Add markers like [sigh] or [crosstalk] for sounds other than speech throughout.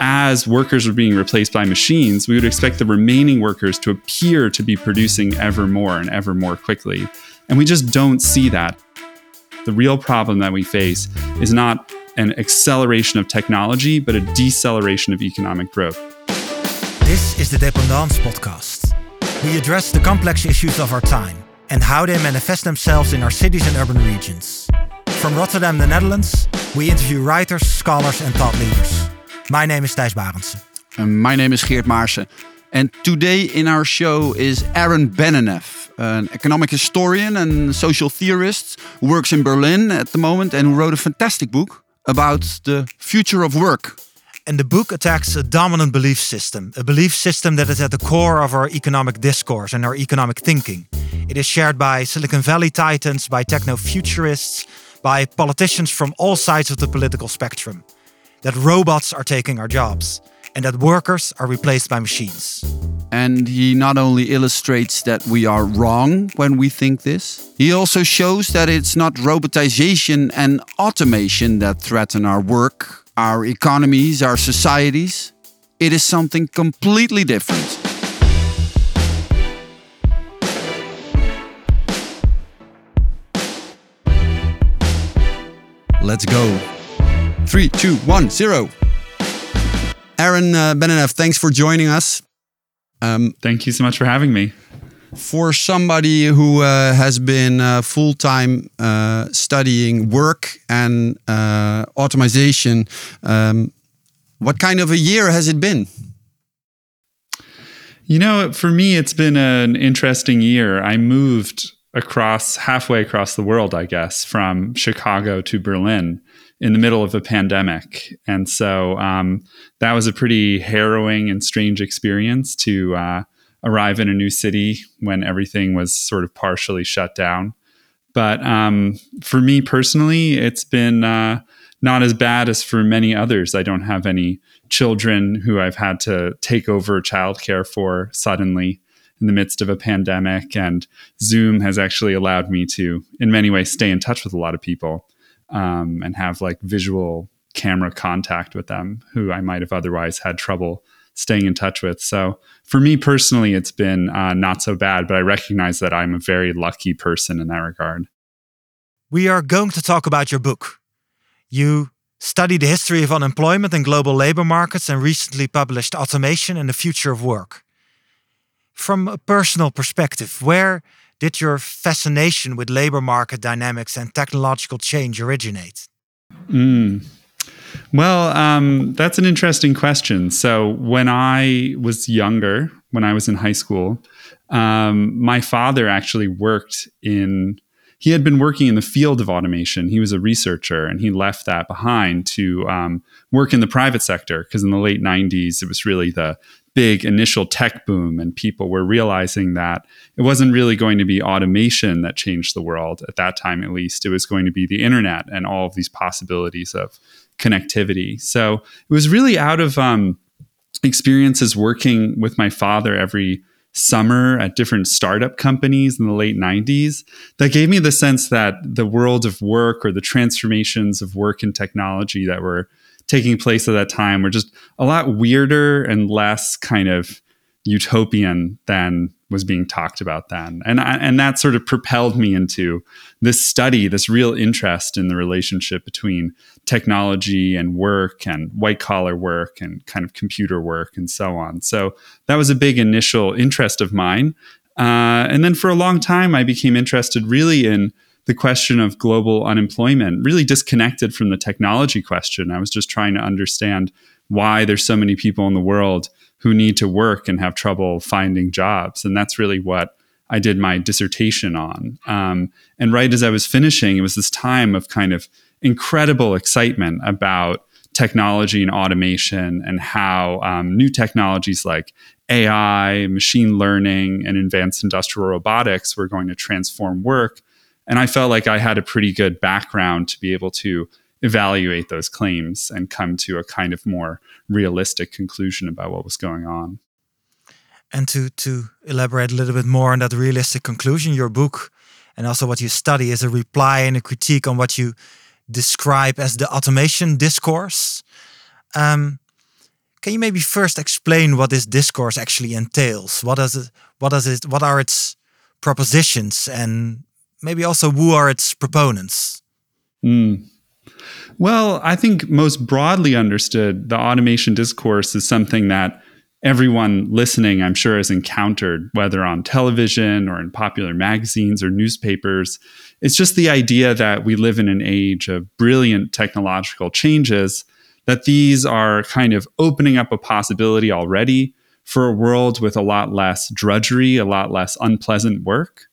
as workers are being replaced by machines, we would expect the remaining workers to appear to be producing ever more and ever more quickly. And we just don't see that. The real problem that we face is not an acceleration of technology, but a deceleration of economic growth. This is the Dependance Podcast. We address the complex issues of our time and how they manifest themselves in our cities and urban regions. From Rotterdam, the Netherlands, we interview writers, scholars, and thought leaders. My name is Thijs Barendse. And my name is Geert Maarsen. And today in our show is Aaron Benanav, an economic historian and social theorist who works in Berlin at the moment and who wrote a fantastic book about the future of work. And the book attacks a dominant belief system, a belief system that is at the core of our economic discourse and our economic thinking. It is shared by Silicon Valley titans, by techno futurists, by politicians from all sides of the political spectrum that robots are taking our jobs and that workers are replaced by machines. And he not only illustrates that we are wrong when we think this, he also shows that it's not robotization and automation that threaten our work, our economies, our societies. It is something completely different. Let's go. Three, two, one, zero. Aaron uh, thanks for joining us. Um, Thank you so much for having me. For somebody who uh, has been uh, full time uh, studying work and uh, automation, um, what kind of a year has it been? You know, for me, it's been an interesting year. I moved across halfway across the world, I guess, from Chicago to Berlin in the middle of a pandemic. And so um, that was a pretty harrowing and strange experience to uh, arrive in a new city when everything was sort of partially shut down. But um, for me personally, it's been uh, not as bad as for many others. I don't have any children who I've had to take over childcare for suddenly in the midst of a pandemic. And Zoom has actually allowed me to, in many ways, stay in touch with a lot of people um, and have like visual camera contact with them who I might have otherwise had trouble staying in touch with. So for me personally, it's been uh, not so bad, but I recognize that I'm a very lucky person in that regard. We are going to talk about your book. You study the history of unemployment and global labor markets and recently published Automation and the Future of Work. From a personal perspective, where did your fascination with labor market dynamics and technological change originate? Mm. Well, um, that's an interesting question. So, when I was younger, when I was in high school, um, my father actually worked in, he had been working in the field of automation. He was a researcher and he left that behind to um, work in the private sector because in the late 90s, it was really the big initial tech boom and people were realizing that it wasn't really going to be automation that changed the world at that time at least. It was going to be the internet and all of these possibilities of connectivity. So it was really out of um, experiences working with my father every summer at different startup companies in the late 90s that gave me the sense that the world of work or the transformations of work and technology that were taking place at that time were just a lot weirder and less kind of utopian than was being talked about then. And and that sort of propelled me into this study, this real interest in the relationship between technology and work and white collar work and kind of computer work and so on. So that was a big initial interest of mine. Uh, and then for a long time, I became interested really in the question of global unemployment really disconnected from the technology question. I was just trying to understand why there's so many people in the world who need to work and have trouble finding jobs. And that's really what I did my dissertation on. Um, and right as I was finishing, it was this time of kind of incredible excitement about technology and automation and how um, new technologies like AI, machine learning, and advanced industrial robotics were going to transform work and I felt like I had a pretty good background to be able to evaluate those claims and come to a kind of more realistic conclusion about what was going on. And to to elaborate a little bit more on that realistic conclusion, your book and also what you study is a reply and a critique on what you describe as the automation discourse. Um, can you maybe first explain what this discourse actually entails? What does it? What does it? What are its propositions, and maybe also who are its proponents? Mm. Well, I think most broadly understood, the automation discourse is something that everyone listening, I'm sure, has encountered, whether on television or in popular magazines or newspapers. It's just the idea that we live in an age of brilliant technological changes, that these are kind of opening up a possibility already for a world with a lot less drudgery, a lot less unpleasant work.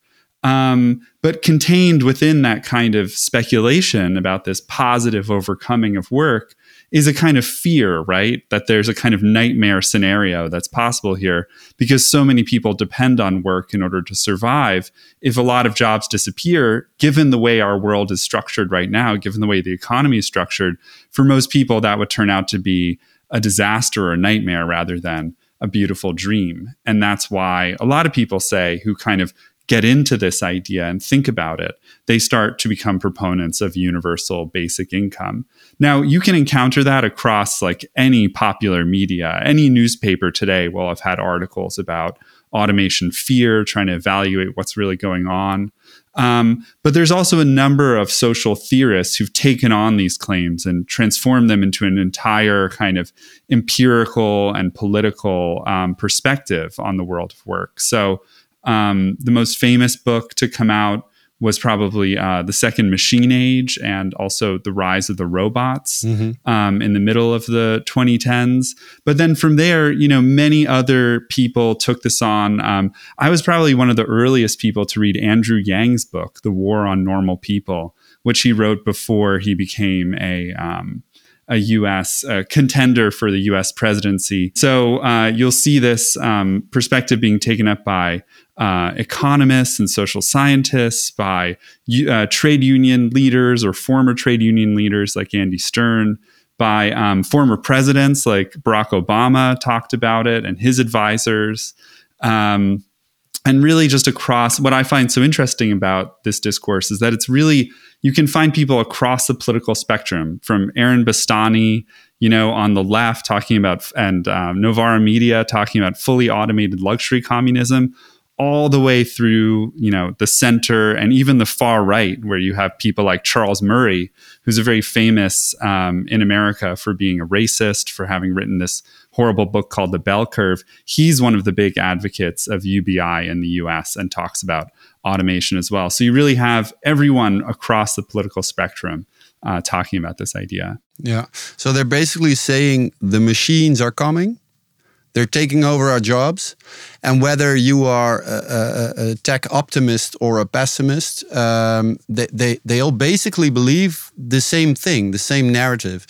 Um, but contained within that kind of speculation about this positive overcoming of work is a kind of fear, right? That there's a kind of nightmare scenario that's possible here because so many people depend on work in order to survive. If a lot of jobs disappear, given the way our world is structured right now, given the way the economy is structured, for most people, that would turn out to be a disaster or a nightmare rather than a beautiful dream. And that's why a lot of people say, who kind of get into this idea and think about it, they start to become proponents of universal basic income. Now, you can encounter that across like any popular media. Any newspaper today will have had articles about automation fear, trying to evaluate what's really going on. Um, but there's also a number of social theorists who've taken on these claims and transformed them into an entire kind of empirical and political um, perspective on the world of work. So um, the most famous book to come out was probably uh, the second machine age and also the rise of the robots mm-hmm. um, in the middle of the 2010s. But then from there, you know, many other people took this on. Um, I was probably one of the earliest people to read Andrew Yang's book, The War on Normal People, which he wrote before he became a um, a U.S. Uh, contender for the U.S. presidency. So uh, you'll see this um, perspective being taken up by uh, economists and social scientists, by uh, trade union leaders or former trade union leaders like Andy Stern, by um, former presidents like Barack Obama talked about it and his advisors. Um, and really, just across what I find so interesting about this discourse is that it's really, you can find people across the political spectrum from Aaron Bastani, you know, on the left talking about, and um, Novara Media talking about fully automated luxury communism, all the way through, you know, the center and even the far right, where you have people like Charles Murray, who's a very famous um, in America for being a racist, for having written this horrible book called The Bell Curve. He's one of the big advocates of UBI in the US and talks about automation as well. So you really have everyone across the political spectrum uh, talking about this idea. Yeah. So they're basically saying the machines are coming they're taking over our jobs. And whether you are a, a, a tech optimist or a pessimist, um, they, they, they all basically believe the same thing, the same narrative.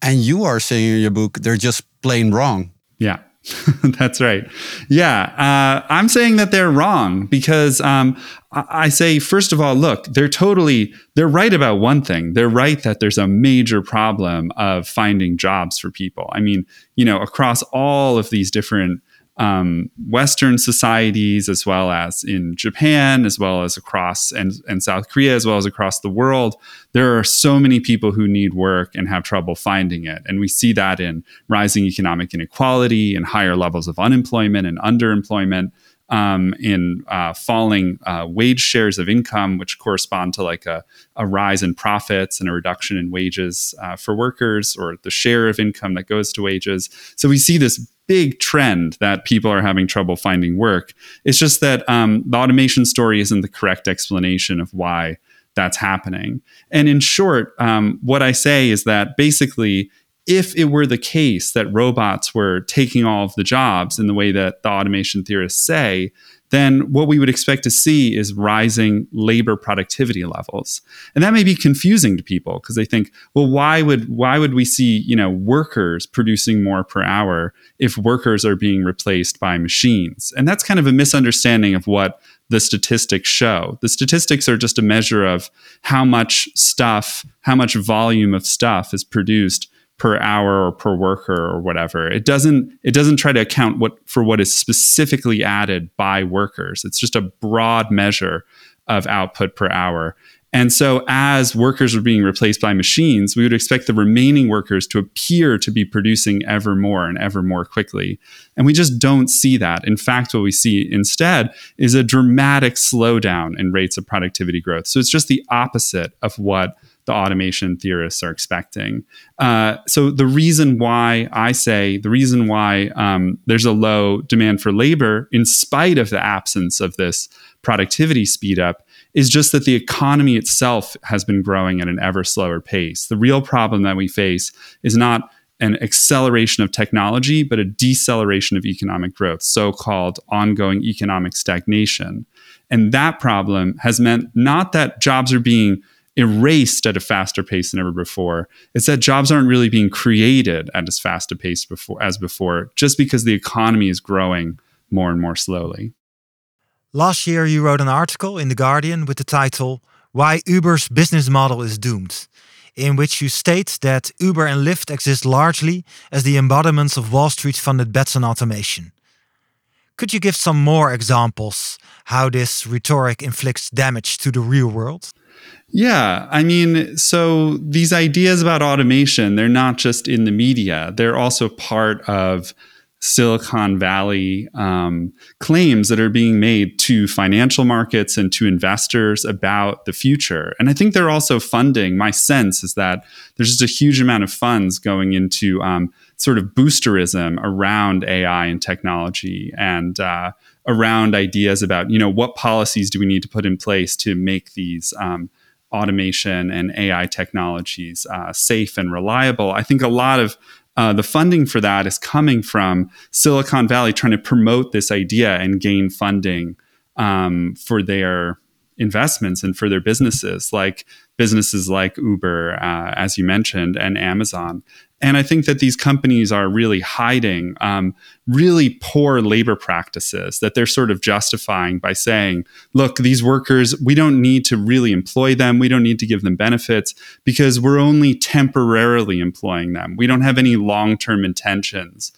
And you are saying in your book, they're just plain wrong. Yeah. [laughs] That's right. Yeah. Uh, I'm saying that they're wrong because um, I, I say, first of all, look, they're totally, they're right about one thing. They're right that there's a major problem of finding jobs for people. I mean, you know, across all of these different um, Western societies, as well as in Japan, as well as across and, and South Korea, as well as across the world, there are so many people who need work and have trouble finding it. And we see that in rising economic inequality and higher levels of unemployment and underemployment. Um, in uh, falling uh, wage shares of income, which correspond to like a, a, rise in profits and a reduction in wages uh, for workers, or the share of income that goes to wages. So we see this big trend that people are having trouble finding work. It's just that um, the automation story isn't the correct explanation of why that's happening. And in short, um, what I say is that basically, if it were the case that robots were taking all of the jobs in the way that the automation theorists say, then what we would expect to see is rising labor productivity levels. And that may be confusing to people because they think, well, why would why would we see, you know, workers producing more per hour if workers are being replaced by machines? And that's kind of a misunderstanding of what the statistics show. The statistics are just a measure of how much stuff, how much volume of stuff is produced per hour or per worker or whatever. It doesn't it doesn't try to account what for what is specifically added by workers. It's just a broad measure of output per hour. And so, as workers are being replaced by machines, we would expect the remaining workers to appear to be producing ever more and ever more quickly. And we just don't see that. In fact, what we see instead is a dramatic slowdown in rates of productivity growth. So, it's just the opposite of what the automation theorists are expecting. Uh, so the reason why I say the reason why um, there's a low demand for labor, in spite of the absence of this productivity speed up, is just that the economy itself has been growing at an ever slower pace. The real problem that we face is not an acceleration of technology, but a deceleration of economic growth, so called ongoing economic stagnation. And that problem has meant not that jobs are being erased at a faster pace than ever before. It's that jobs aren't really being created at as fast a pace before as before, just because the economy is growing more and more slowly. Last year, you wrote an article in The Guardian with the title Why Uber's Business Model is Doomed, in which you state that Uber and Lyft exist largely as the embodiments of Wall Street funded bets on automation. Could you give some more examples how this rhetoric inflicts damage to the real world? Yeah, I mean, so these ideas about automation, they're not just in the media, they're also part of Silicon Valley um, claims that are being made to financial markets and to investors about the future. And I think they're also funding. My sense is that there's just a huge amount of funds going into um, sort of boosterism around AI and technology and uh, around ideas about, you know, what policies do we need to put in place to make these. Um, automation and AI technologies uh, safe and reliable. I think a lot of uh, the funding for that is coming from Silicon Valley trying to promote this idea and gain funding um, for their investments and for their businesses, like businesses like Uber, uh, as you mentioned, and Amazon. And I think that these companies are really hiding um, really poor labor practices that they're sort of justifying by saying, look, these workers, we don't need to really employ them. We don't need to give them benefits because we're only temporarily employing them. We don't have any long term intentions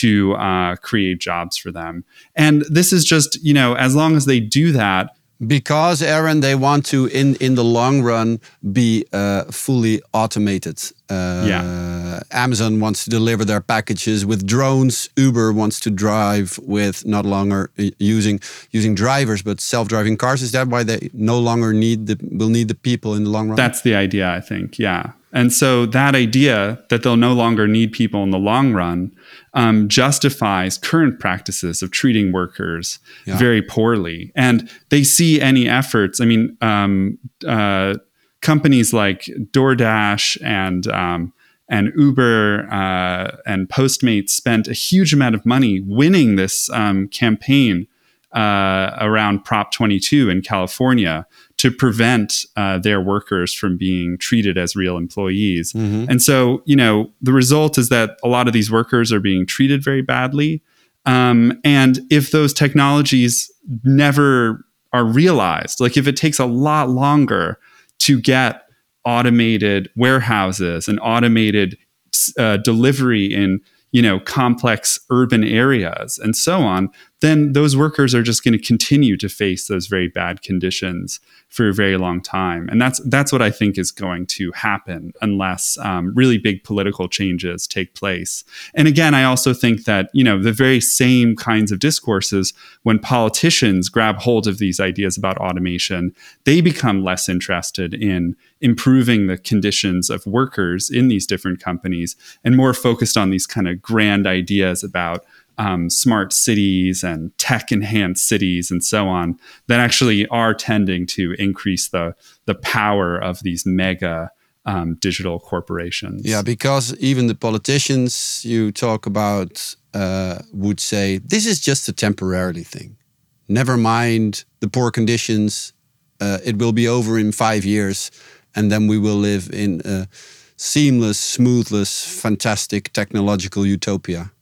to uh, create jobs for them. And this is just, you know, as long as they do that, because Aaron, they want to in in the long run be uh, fully automated. Uh, yeah. Amazon wants to deliver their packages with drones. Uber wants to drive with not longer uh, using using drivers but self-driving cars. Is that why they no longer need the will need the people in the long run? That's the idea, I think. Yeah. And so that idea that they'll no longer need people in the long run um, justifies current practices of treating workers yeah. very poorly. And they see any efforts. I mean, um, uh, companies like DoorDash and um, and Uber uh, and Postmates spent a huge amount of money winning this um, campaign uh, around Prop 22 in California to prevent uh, their workers from being treated as real employees. Mm-hmm. And so, you know, the result is that a lot of these workers are being treated very badly. Um, and if those technologies never are realized, like if it takes a lot longer to get automated warehouses and automated uh, delivery in you know complex urban areas and so on then those workers are just going to continue to face those very bad conditions for a very long time. And that's that's what i think is going to happen unless um, really big political changes take place. And again i also think that you know the very same kinds of discourses when politicians grab hold of these ideas about automation they become less interested in improving the conditions of workers in these different companies and more focused on these kind of grand ideas about um, smart cities and tech enhanced cities and so on that actually are tending to increase the the power of these mega um, digital corporations. Yeah, because even the politicians you talk about uh, would say this is just a temporarily thing. Never mind the poor conditions. Uh, it will be over in five years, and then we will live in a seamless, smoothless, fantastic technological utopia.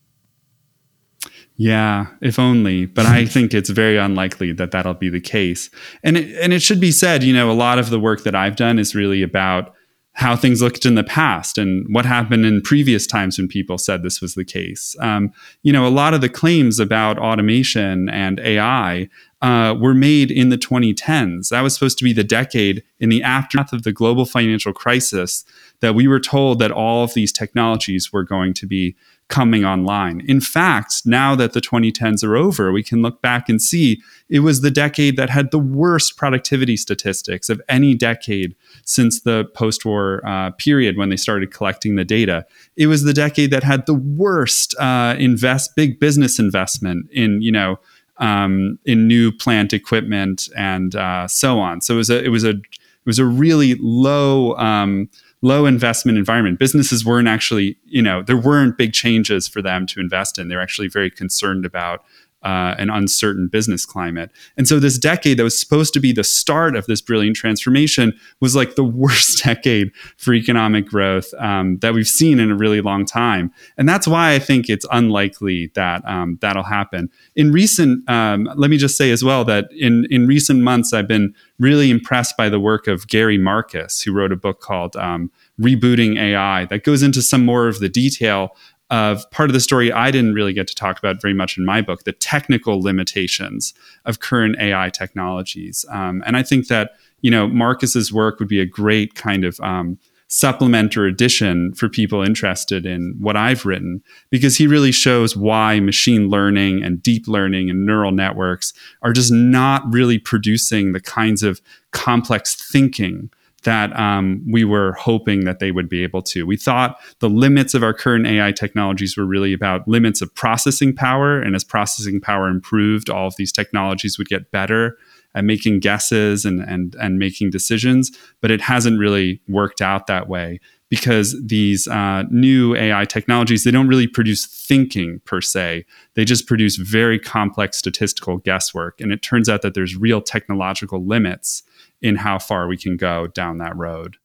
Yeah, if only. But I [laughs] think it's very unlikely that that'll be the case. And it, and it should be said, you know, a lot of the work that I've done is really about how things looked in the past and what happened in previous times when people said this was the case. Um, you know, a lot of the claims about automation and AI uh, were made in the 2010s. That was supposed to be the decade in the aftermath of the global financial crisis that we were told that all of these technologies were going to be coming online. In fact, now that the 2010s are over, we can look back and see it was the decade that had the worst productivity statistics of any decade since the post war uh, period when they started collecting the data. It was the decade that had the worst uh, invest, big business investment in, you know, um, in new plant equipment and uh, so on. So it was a, it was a, it was a really low, um, low investment environment. Businesses weren't actually, you know, there weren't big changes for them to invest in. They're actually very concerned about uh, an uncertain business climate. And so this decade that was supposed to be the start of this brilliant transformation was like the [laughs] worst decade for economic growth um, that we've seen in a really long time. And that's why I think it's unlikely that um, that'll happen. In recent, um, let me just say as well that in in recent months I've been really impressed by the work of Gary Marcus, who wrote a book called um, Rebooting AI that goes into some more of the detail of part of the story I didn't really get to talk about very much in my book the technical limitations of current AI technologies. Um, and I think that, you know, Marcus's work would be a great kind of um, supplement or addition for people interested in what I've written because he really shows why machine learning and deep learning and neural networks are just not really producing the kinds of complex thinking that um, we were hoping that they would be able to. We thought the limits of our current AI technologies were really about limits of processing power. And as processing power improved, all of these technologies would get better at making guesses and, and, and making decisions. But it hasn't really worked out that way because these uh, new AI technologies, they don't really produce thinking per se. They just produce very complex statistical guesswork. And it turns out that there's real technological limits in how far we can go down that road.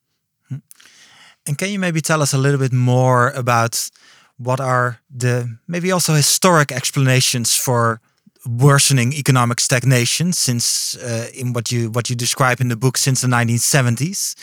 And can you maybe tell us a little bit more about what are the maybe also historic explanations for worsening economic stagnation since uh, in what you what you describe in the book since the 1970s?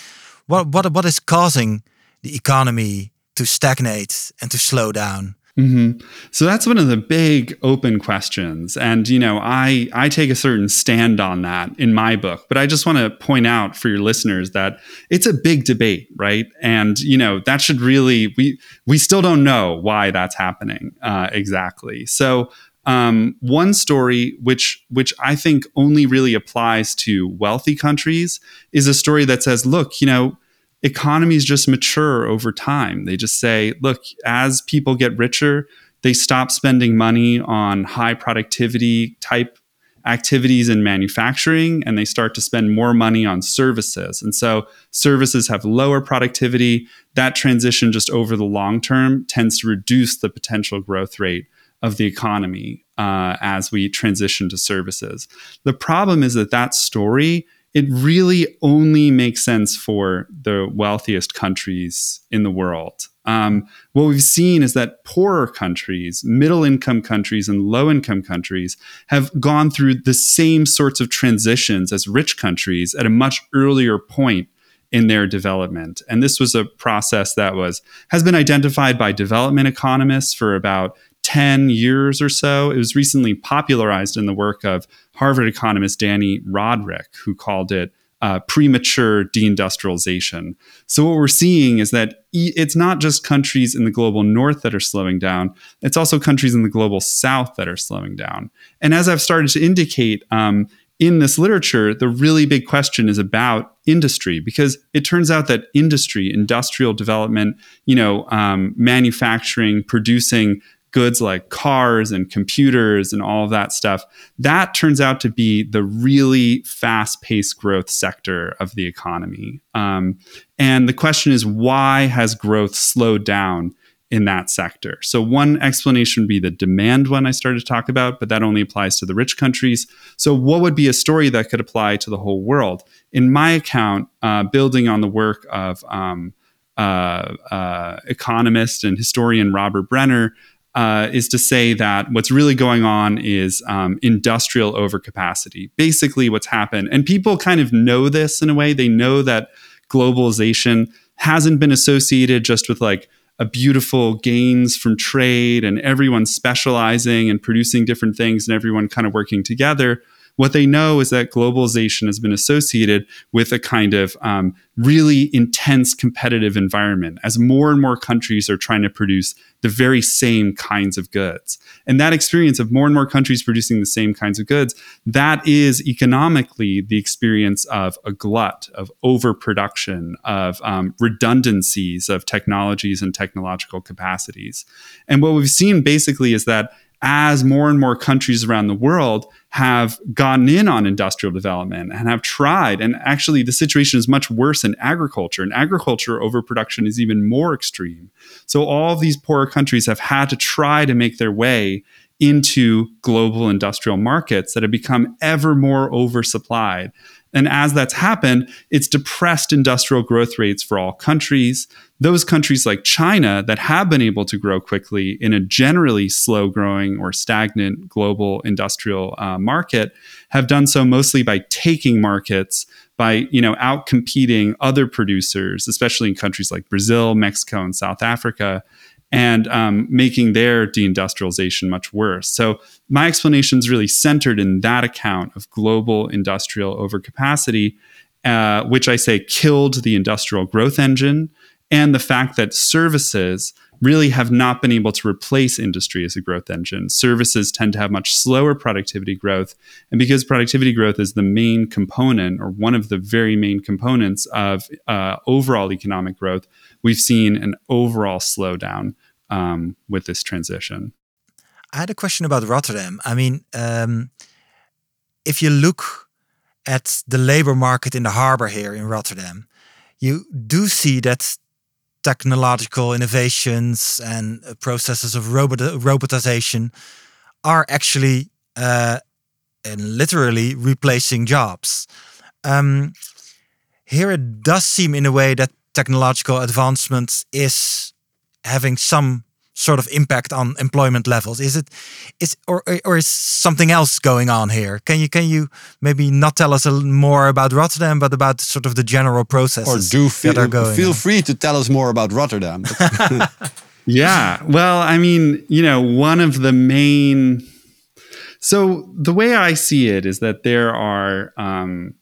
What what what is causing the economy to stagnate and to slow down? Mm-hmm. So that's one of the big open questions, and you know, I I take a certain stand on that in my book, but I just want to point out for your listeners that it's a big debate, right? And you know, that should really we we still don't know why that's happening uh, exactly. So um, one story which which I think only really applies to wealthy countries is a story that says, look, you know economies just mature over time. They just say, look, as people get richer, they stop spending money on high productivity type activities in manufacturing and they start to spend more money on services. And so services have lower productivity. That transition, just over the long term, tends to reduce the potential growth rate of the economy uh, as we transition to services. The problem is that that story it really only makes sense for the wealthiest countries in the world. Um, what we've seen is that poorer countries, middle income countries, and low income countries have gone through the same sorts of transitions as rich countries at a much earlier point in their development. And this was a process that was has been identified by development economists for about 10 years or so. It was recently popularized in the work of Harvard economist Dani Rodrik, who called it uh, premature deindustrialization. So, what we're seeing is that it's not just countries in the global north that are slowing down, it's also countries in the global south that are slowing down. And as I've started to indicate, um, in this literature, the really big question is about industry because it turns out that industry, industrial development, you know, um, manufacturing, producing goods like cars and computers and all of that stuff, that turns out to be the really fast paced growth sector of the economy. Um, and the question is, why has growth slowed down? In that sector. So, one explanation would be the demand one I started to talk about, but that only applies to the rich countries. So, what would be a story that could apply to the whole world? In my account, uh, building on the work of um, uh, uh, economist and historian Robert Brenner, uh, is to say that what's really going on is um, industrial overcapacity. Basically, what's happened, and people kind of know this in a way, they know that globalization hasn't been associated just with like a beautiful gains from trade and everyone specializing and producing different things and everyone kind of working together. What they know is that globalization has been associated with a kind of um, really intense competitive environment as more and more countries are trying to produce the very same kinds of goods. And that experience of more and more countries producing the same kinds of goods, that is economically the experience of a glut, of overproduction, of um, redundancies of technologies and technological capacities. And what we've seen basically is that as more and more countries around the world have gotten in on industrial development and have tried, and actually the situation is much worse in agriculture. In agriculture, overproduction is even more extreme. So all of these poorer countries have had to try to make their way into global industrial markets that have become ever more oversupplied. And as that's happened, it's depressed industrial growth rates for all countries. Those countries like China that have been able to grow quickly in a generally slow growing or stagnant global industrial uh, market have done so mostly by taking markets, by you know outcompeting other producers, especially in countries like Brazil, Mexico, and South Africa, and um, making their deindustrialization much worse. So my explanation is really centered in that account of global industrial overcapacity, uh, which I say killed the industrial growth engine, and the fact that services really have not been able to replace industry as a growth engine. Services tend to have much slower productivity growth. And because productivity growth is the main component or one of the very main components of uh, overall economic growth, we've seen an overall slowdown um, with this transition. I had a question about Rotterdam. I mean, um, if you look at the labor market in the harbor here in Rotterdam, you do see that technological innovations and processes of robot robotization are actually uh, and literally replacing jobs. Um, here it does seem in a way that technological advancement is having some sort of impact on employment levels? Is it is or or is something else going on here? Can you can you maybe not tell us a more about rotterdam but about sort of the general processes or do feel, that are going feel on? free to tell us more about rotterdam. [laughs] [laughs] Yeah. Well i mean you know one of the main so the way i see it is that there are um,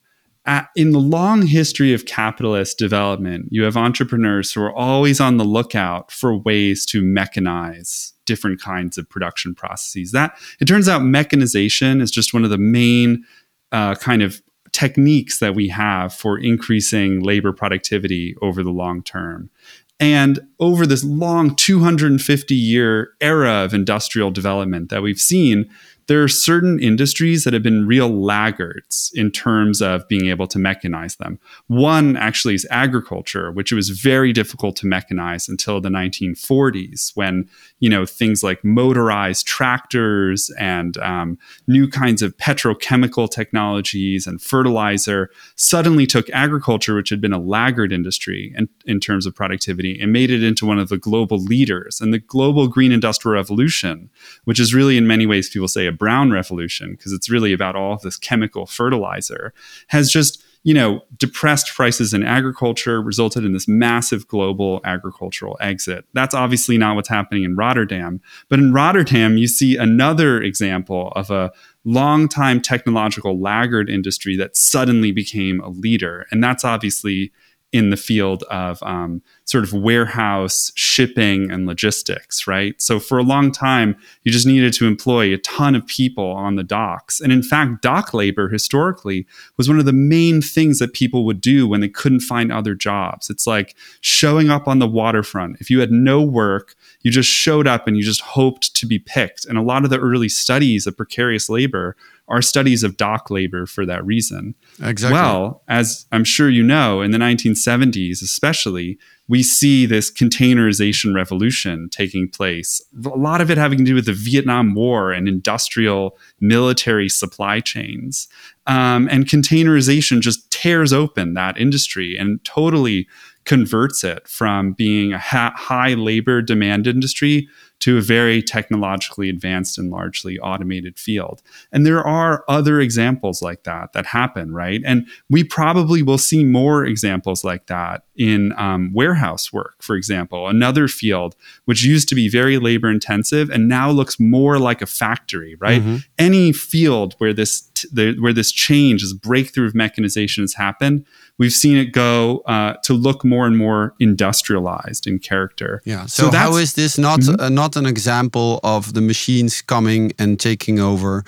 at, in the long history of capitalist development, you have entrepreneurs who are always on the lookout for ways to mechanize different kinds of production processes. That it turns out mechanization is just one of the main uh, kind of techniques that we have for increasing labor productivity over the long term. And over this long 250 year era of industrial development that we've seen, there are certain industries that have been real laggards in terms of being able to mechanize them. One actually is agriculture, which was very difficult to mechanize until the 1940s, when you know things like motorized tractors and um, new kinds of petrochemical technologies and fertilizer suddenly took agriculture, which had been a laggard industry in, in terms of productivity, and made it into one of the global leaders. And the global green industrial revolution, which is really in many ways people say brown revolution because it's really about all of this chemical fertilizer has just you know depressed prices in agriculture resulted in this massive global agricultural exit. That's obviously not what's happening in rotterdam but in rotterdam you see another example of a long-time technological laggard industry that suddenly became a leader and that's obviously in the field of um, sort of warehouse shipping and logistics, right? So for a long time, you just needed to employ a ton of people on the docks. And in fact, dock labor historically was one of the main things that people would do when they couldn't find other jobs. It's like showing up on the waterfront. If you had no work, you just showed up and you just hoped to be picked. And a lot of the early studies of precarious labor are studies of dock labor for that reason. Exactly. Well, as I'm sure you know, in the 1970s, especially, we see this containerization revolution taking place. A lot of it having to do with the Vietnam War and industrial military supply chains. Um, and containerization just tears open that industry and totally converts it from being a ha- high labor demand industry to a very technologically advanced and largely automated field. And there are other examples like that that happen, right? And we probably will see more examples like that in um, warehouse work, for example, another field which used to be very labor intensive and now looks more like a factory, right? Mm-hmm. Any field where this the, where this change, this breakthrough of mechanization has happened, we've seen it go uh, to look more and more industrialized in character. Yeah. So, so how is this not mm-hmm. uh, not an example of the machines coming and taking over?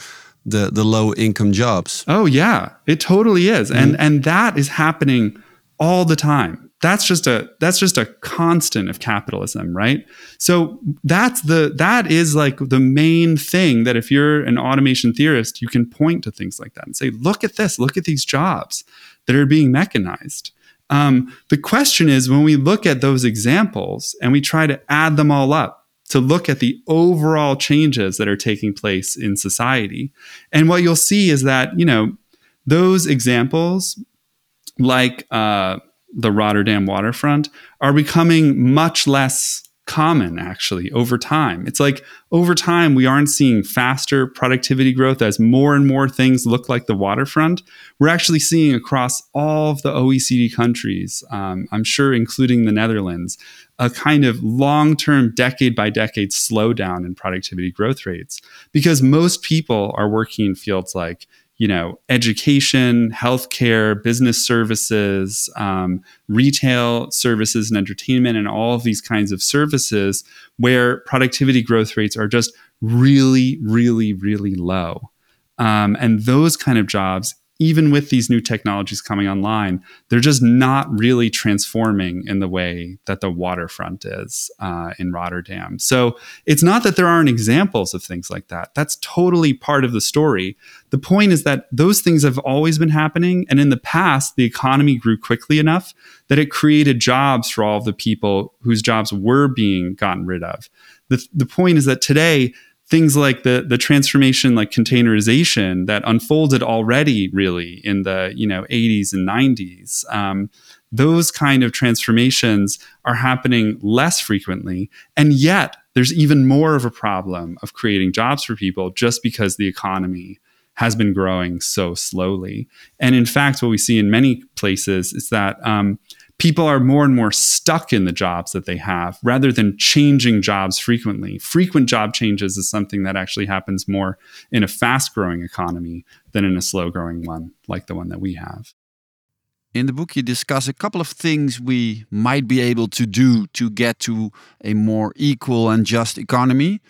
The, the low income jobs. Oh yeah, it totally is. Mm-hmm. And and that is happening all the time that's just a that's just a constant of capitalism right? So that's the that is like the main thing that if you're an automation theorist you can point to things like that and say look at this. Look at these jobs that are being mechanized. Um, the question is when we look at those examples and we try to add them all up to look at the overall changes that are taking place in society and what you'll see is that you know those examples like uh, the Rotterdam waterfront are becoming much less common actually over time. It's like over time we aren't seeing faster productivity growth as more and more things look like the waterfront. We're actually seeing across all of the OECD countries, um, I'm sure including the Netherlands, a kind of long-term decade by decade slowdown in productivity growth rates because most people are working in fields like you know, education, healthcare, business services, um, retail services, and entertainment, and all of these kinds of services where productivity growth rates are just really, really, really low. Um, and those kind of jobs even with these new technologies coming online, they're just not really transforming in the way that the waterfront is uh, in Rotterdam. So it's not that there aren't examples of things like that. That's totally part of the story. The point is that those things have always been happening. And in the past, the economy grew quickly enough that it created jobs for all of the people whose jobs were being gotten rid of. The, the point is that today, things like the the transformation like containerization that unfolded already really in the you know 80s and 90s um, those kind of transformations are happening less frequently. And yet there's even more of a problem of creating jobs for people just because the economy has been growing so slowly. And in fact what we see in many places is that um, people are more and more stuck in the jobs that they have rather than changing jobs frequently. Frequent job changes is something that actually happens more in a fast growing economy than in a slow growing one like the one that we have. In the book, you discuss a couple of things we might be able to do to get to a more equal and just economy.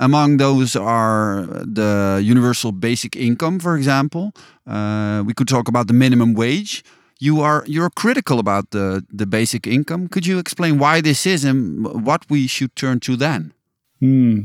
Among those are the universal basic income, for example. Uh, we could talk about the minimum wage, you are you're critical about the the basic income. Could you explain why this is and what we should turn to then? Hmm.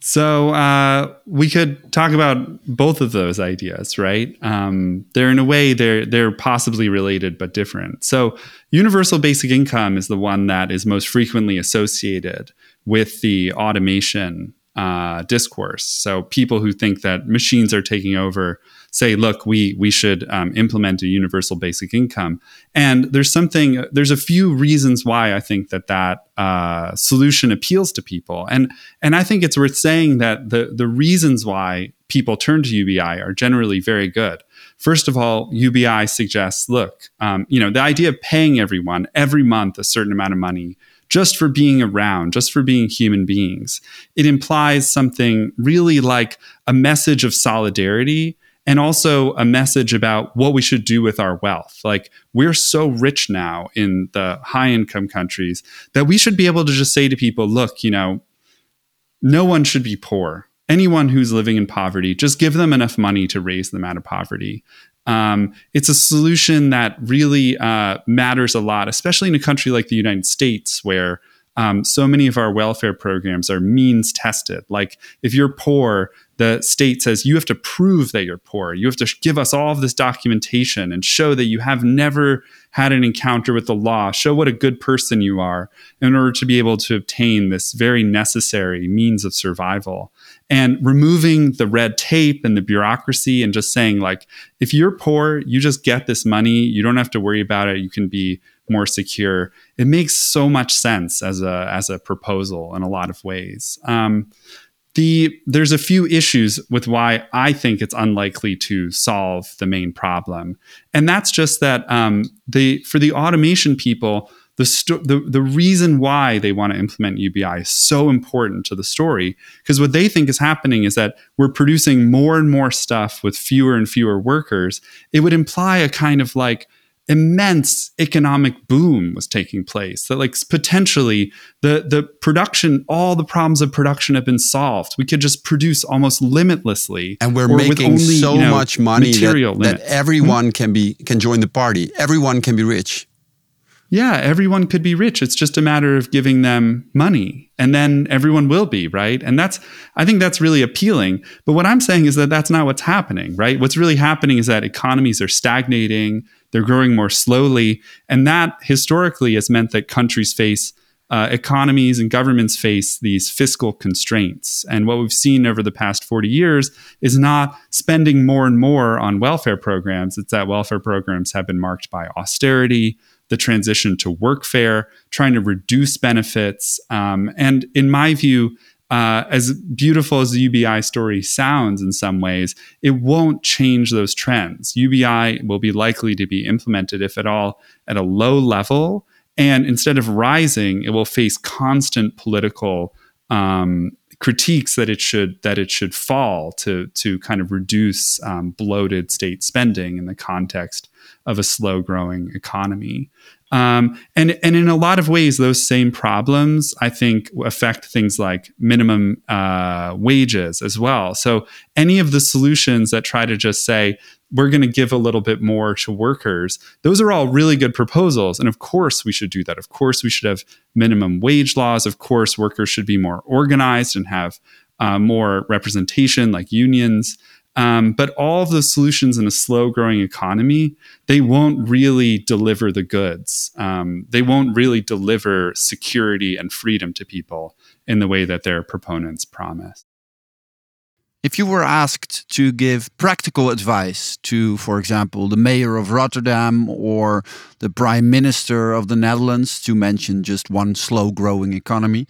So uh, we could talk about both of those ideas, right? Um, they're in a way they're they're possibly related but different. So universal basic income is the one that is most frequently associated with the automation uh, discourse. So people who think that machines are taking over say, look, we we should um, implement a universal basic income. And there's something, there's a few reasons why I think that that uh, solution appeals to people. And and I think it's worth saying that the the reasons why people turn to UBI are generally very good. First of all, UBI suggests, look, um, you know, the idea of paying everyone every month a certain amount of money just for being around, just for being human beings. It implies something really like a message of solidarity and also a message about what we should do with our wealth. Like, we're so rich now in the high income countries that we should be able to just say to people, look, you know, no one should be poor. Anyone who's living in poverty, just give them enough money to raise them out of poverty. Um, it's a solution that really uh, matters a lot, especially in a country like the United States, where um, so many of our welfare programs are means tested. Like if you're poor, the state says you have to prove that you're poor. You have to give us all of this documentation and show that you have never had an encounter with the law. Show what a good person you are in order to be able to obtain this very necessary means of survival. And removing the red tape and the bureaucracy and just saying, like, if you're poor, you just get this money. You don't have to worry about it. You can be more secure. It makes so much sense as a as a proposal in a lot of ways. Um, the there's a few issues with why I think it's unlikely to solve the main problem, and that's just that um, the for the automation people, the, sto- the the reason why they want to implement UBI is so important to the story because what they think is happening is that we're producing more and more stuff with fewer and fewer workers. It would imply a kind of like immense economic boom was taking place that like potentially the the production all the problems of production have been solved we could just produce almost limitlessly and we're making only, so you know, much money that, that, everyone hmm? can be can join the party everyone can be rich yeah, everyone could be rich. It's just a matter of giving them money and then everyone will be, right? And that's, I think that's really appealing. But what I'm saying is that that's not what's happening, right? What's really happening is that economies are stagnating, they're growing more slowly. And that historically has meant that countries face uh, economies and governments face these fiscal constraints. And what we've seen over the past 40 years is not spending more and more on welfare programs. It's that welfare programs have been marked by austerity, the transition to workfare, trying to reduce benefits. Um, and in my view, uh, as beautiful as the UBI story sounds in some ways, it won't change those trends. UBI will be likely to be implemented, if at all, at a low level. And instead of rising, it will face constant political um, critiques that it should that it should fall to to kind of reduce um, bloated state spending in the context of a slow growing economy. Um, and and in a lot of ways, those same problems I think affect things like minimum uh, wages as well. So any of the solutions that try to just say we're going to give a little bit more to workers, those are all really good proposals. And of course, we should do that. Of course, we should have minimum wage laws. Of course, workers should be more organized and have uh, more representation, like unions. Um, but all of the solutions in a slow growing economy, they won't really deliver the goods. Um, they won't really deliver security and freedom to people in the way that their proponents promise. If you were asked to give practical advice to, for example, the mayor of Rotterdam or the prime minister of the Netherlands, to mention just one slow growing economy,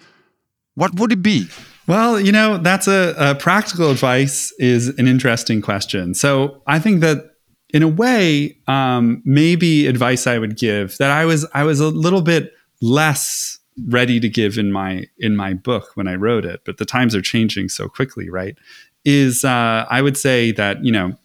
what would it be? Well, you know, that's a, a, practical advice is an interesting question. So I think that in a way, um, maybe advice I would give that I was I was a little bit less ready to give in my in my book when I wrote it, but the times are changing so quickly, right? Is uh, I would say that you know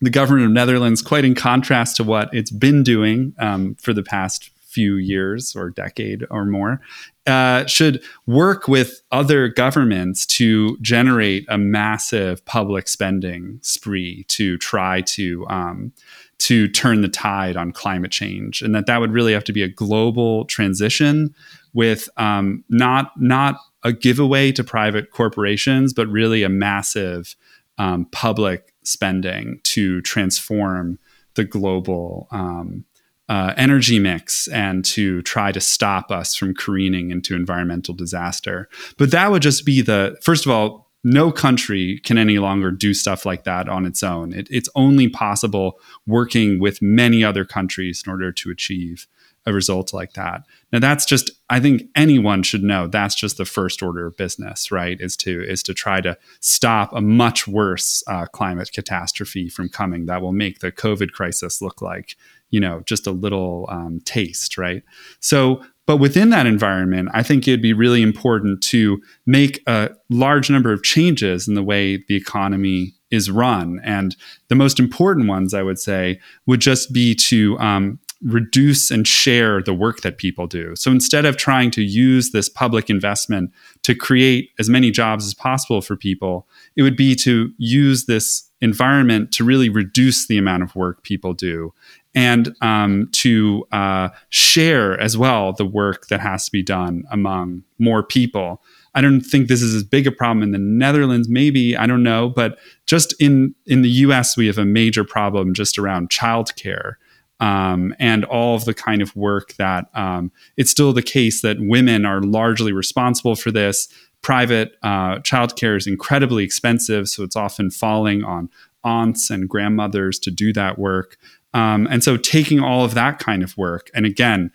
the government of Netherlands, quite in contrast to what it's been doing um, for the past few years or decade or more, uh, should work with other governments to generate a massive public spending spree to try to um, to turn the tide on climate change, and that that would really have to be a global transition with um, not not a giveaway to private corporations, but really a massive um, public spending to transform the global um, uh, energy mix and to try to stop us from careening into environmental disaster. But that would just be the first of all, no country can any longer do stuff like that on its own. It, it's only possible working with many other countries in order to achieve a result like that. Now that's just I think anyone should know that's just the first order of business, right? Is to is to try to stop a much worse uh, climate catastrophe from coming that will make the COVID crisis look like you know just a little um, taste, right? So. But within that environment, I think it'd be really important to make a large number of changes in the way the economy is run. And the most important ones, I would say, would just be to um, reduce and share the work that people do. So instead of trying to use this public investment to create as many jobs as possible for people, it would be to use this environment to really reduce the amount of work people do and um, to uh, share as well the work that has to be done among more people. I don't think this is as big a problem in the Netherlands. Maybe I don't know, but just in in the U.S., we have a major problem just around childcare um, and all of the kind of work that um, it's still the case that women are largely responsible for this. Private uh, childcare is incredibly expensive, so it's often falling on aunts and grandmothers to do that work. Um, and so, taking all of that kind of work and again,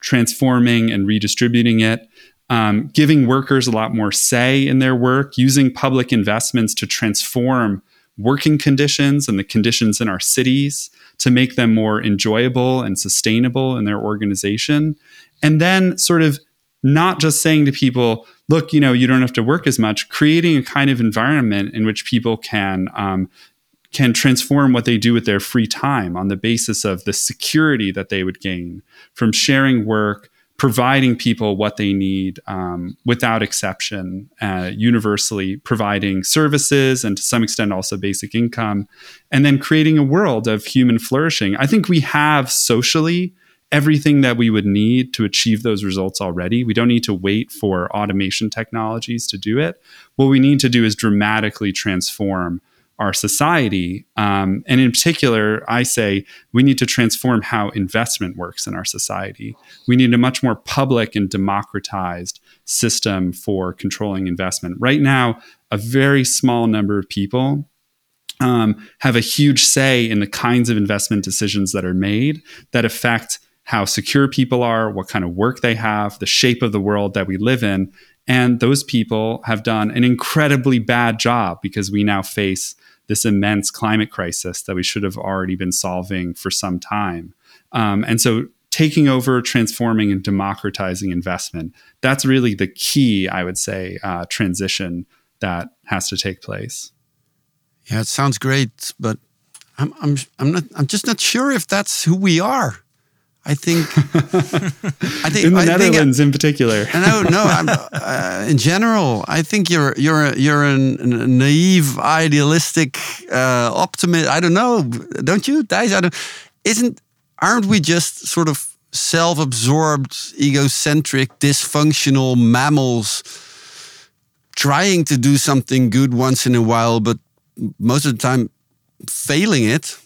transforming and redistributing it, um, giving workers a lot more say in their work, using public investments to transform working conditions and the conditions in our cities to make them more enjoyable and sustainable in their organization. And then sort of not just saying to people, look, you know, you don't have to work as much, creating a kind of environment in which people can um, can transform what they do with their free time on the basis of the security that they would gain from sharing work, providing people what they need um, without exception, uh, universally providing services and to some extent also basic income, and then creating a world of human flourishing. I think we have socially everything that we would need to achieve those results already. We don't need to wait for automation technologies to do it. What we need to do is dramatically transform our society. Um, and in particular, I say we need to transform how investment works in our society. We need a much more public and democratized system for controlling investment. Right now, a very small number of people um, have a huge say in the kinds of investment decisions that are made that affect how secure people are, what kind of work they have, the shape of the world that we live in. And those people have done an incredibly bad job because we now face this immense climate crisis that we should have already been solving for some time. Um, and so taking over, transforming, and democratizing investment, that's really the key, I would say, uh, transition that has to take place. Yeah, it sounds great, but I'm, I'm, I'm, not, I'm just not sure if that's who we are. I think. I think [laughs] in the I Netherlands, think, in particular. [laughs] no, no. Uh, in general, I think you're you're a, you're a naive, idealistic uh, optimist. I don't know. Don't you, Thijs? I don't. Isn't aren't we just sort of self-absorbed, egocentric, dysfunctional mammals trying to do something good once in a while, but most of the time failing it?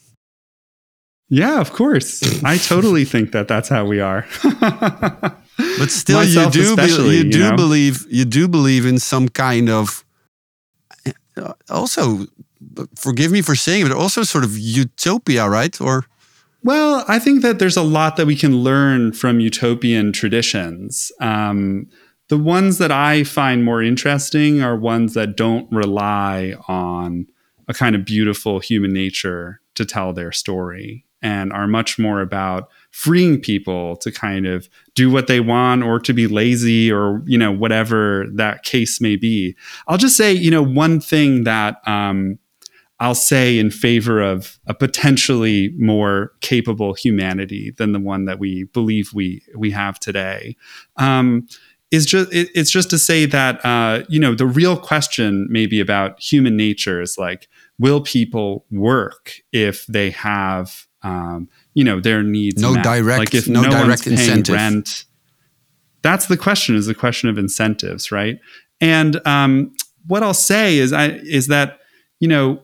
Yeah, of course. I [laughs] totally think that that's how we are. [laughs] but still, you do be, you, you do know? believe you do believe in some kind of uh, also. Forgive me for saying it, but also sort of utopia, right? Or well, I think that there's a lot that we can learn from utopian traditions. Um, the ones that I find more interesting are ones that don't rely on a kind of beautiful human nature to tell their story and are much more about freeing people to kind of do what they want or to be lazy or you know whatever that case may be. I'll just say you know one thing that um, i'll say in favor of a potentially more capable humanity than the one that we believe we we have today um, is just it, it's just to say that uh, you know the real question maybe about human nature is like will people work if they have um, you know their needs no met. direct like if no, no direct incentive. rent that's the question is the question of incentives right and um, what i'll say is i is that you know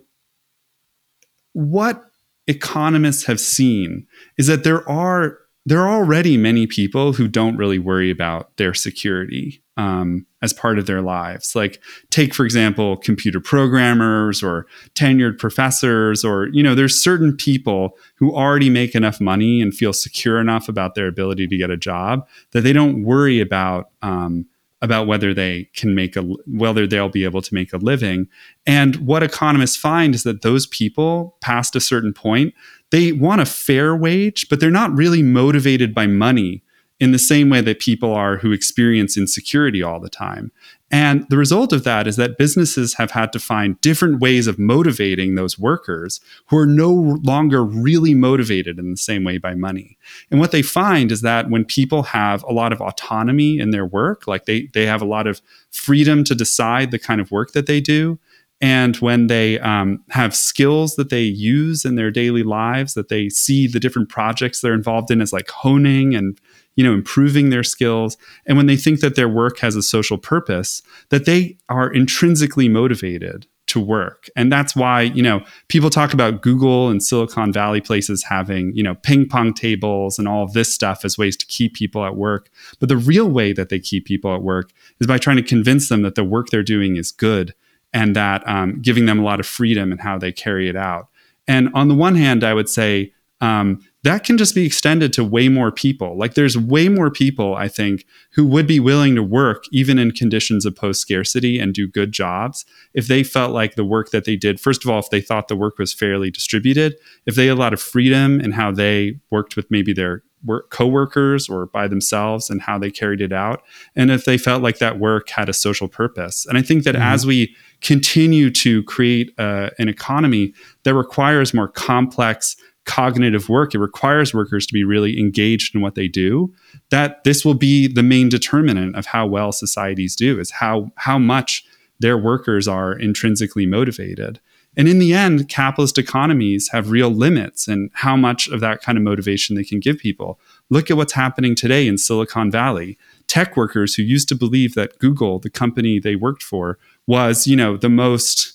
what economists have seen is that there are there are already many people who don't really worry about their security um, as part of their lives. Like, take for example, computer programmers or tenured professors, or you know, there's certain people who already make enough money and feel secure enough about their ability to get a job that they don't worry about. Um, about whether they can make a whether they'll be able to make a living and what economists find is that those people past a certain point they want a fair wage but they're not really motivated by money in the same way that people are who experience insecurity all the time. And the result of that is that businesses have had to find different ways of motivating those workers who are no longer really motivated in the same way by money. And what they find is that when people have a lot of autonomy in their work, like they, they have a lot of freedom to decide the kind of work that they do, and when they um, have skills that they use in their daily lives, that they see the different projects they're involved in as like honing and you know improving their skills and when they think that their work has a social purpose that they are intrinsically motivated to work. And that's why you know people talk about google and silicon valley places having you know ping pong tables and all this stuff as ways to keep people at work. But the real way that they keep people at work is by trying to convince them that the work they're doing is good and that um, giving them a lot of freedom in how they carry it out and on the one hand i would say um, that can just be extended to way more people. Like there's way more people, I think, who would be willing to work even in conditions of post scarcity and do good jobs if they felt like the work that they did, first of all, if they thought the work was fairly distributed, if they had a lot of freedom in how they worked with maybe their work coworkers or by themselves and how they carried it out and if they felt like that work had a social purpose and i think that mm-hmm. as we continue to create uh, an economy that requires more complex cognitive work. It requires workers to be really engaged in what they do. That this will be the main determinant of how well societies do is how how much their workers are intrinsically motivated. And in the end capitalist economies have real limits and how much of that kind of motivation they can give people. Look at what's happening today in silicon valley. Tech workers who used to believe that google the company they worked for was you know the most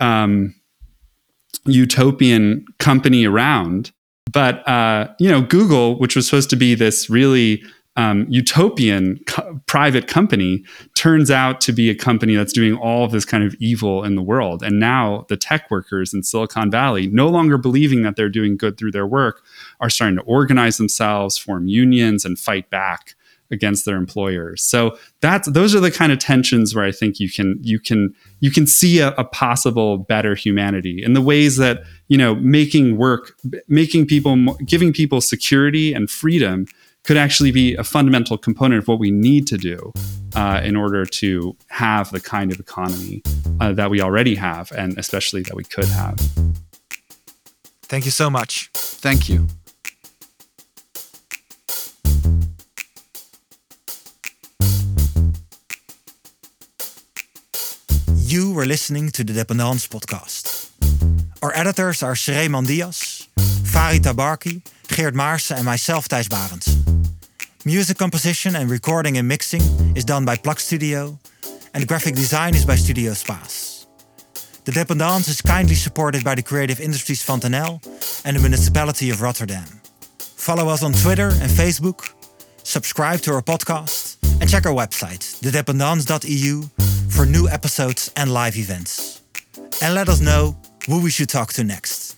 um, utopian company around. But uh, you know, Google, which was supposed to be this really um, utopian co- private company, turns out to be a company that's doing all of this kind of evil in the world. And now the tech workers in Silicon Valley, no longer believing that they're doing good through their work, are starting to organize themselves, form unions, and fight back against their employers. So that's those are the kind of tensions where I think you can you can you can see a, a, possible better humanity in the ways that you know making work, making people, giving people security and freedom could actually be a fundamental component of what we need to do uh, in order to have the kind of economy uh, that we already have, and especially that we could have. Thank you so much. Thank you. You were listening to the Dependance podcast. Our editors are Sreeman Diaz, Farid Tabarki, Geert Maarsen, and myself, Thijs Barends. Music composition and recording and mixing is done by Plug Studio, and graphic design is by Studio Spaas. The Dependance is kindly supported by the Creative Industries NL and the Municipality of Rotterdam. Follow us on Twitter and Facebook, subscribe to our podcast, and check our website, thedependance.eu for new episodes and live events. And let us know who we should talk to next.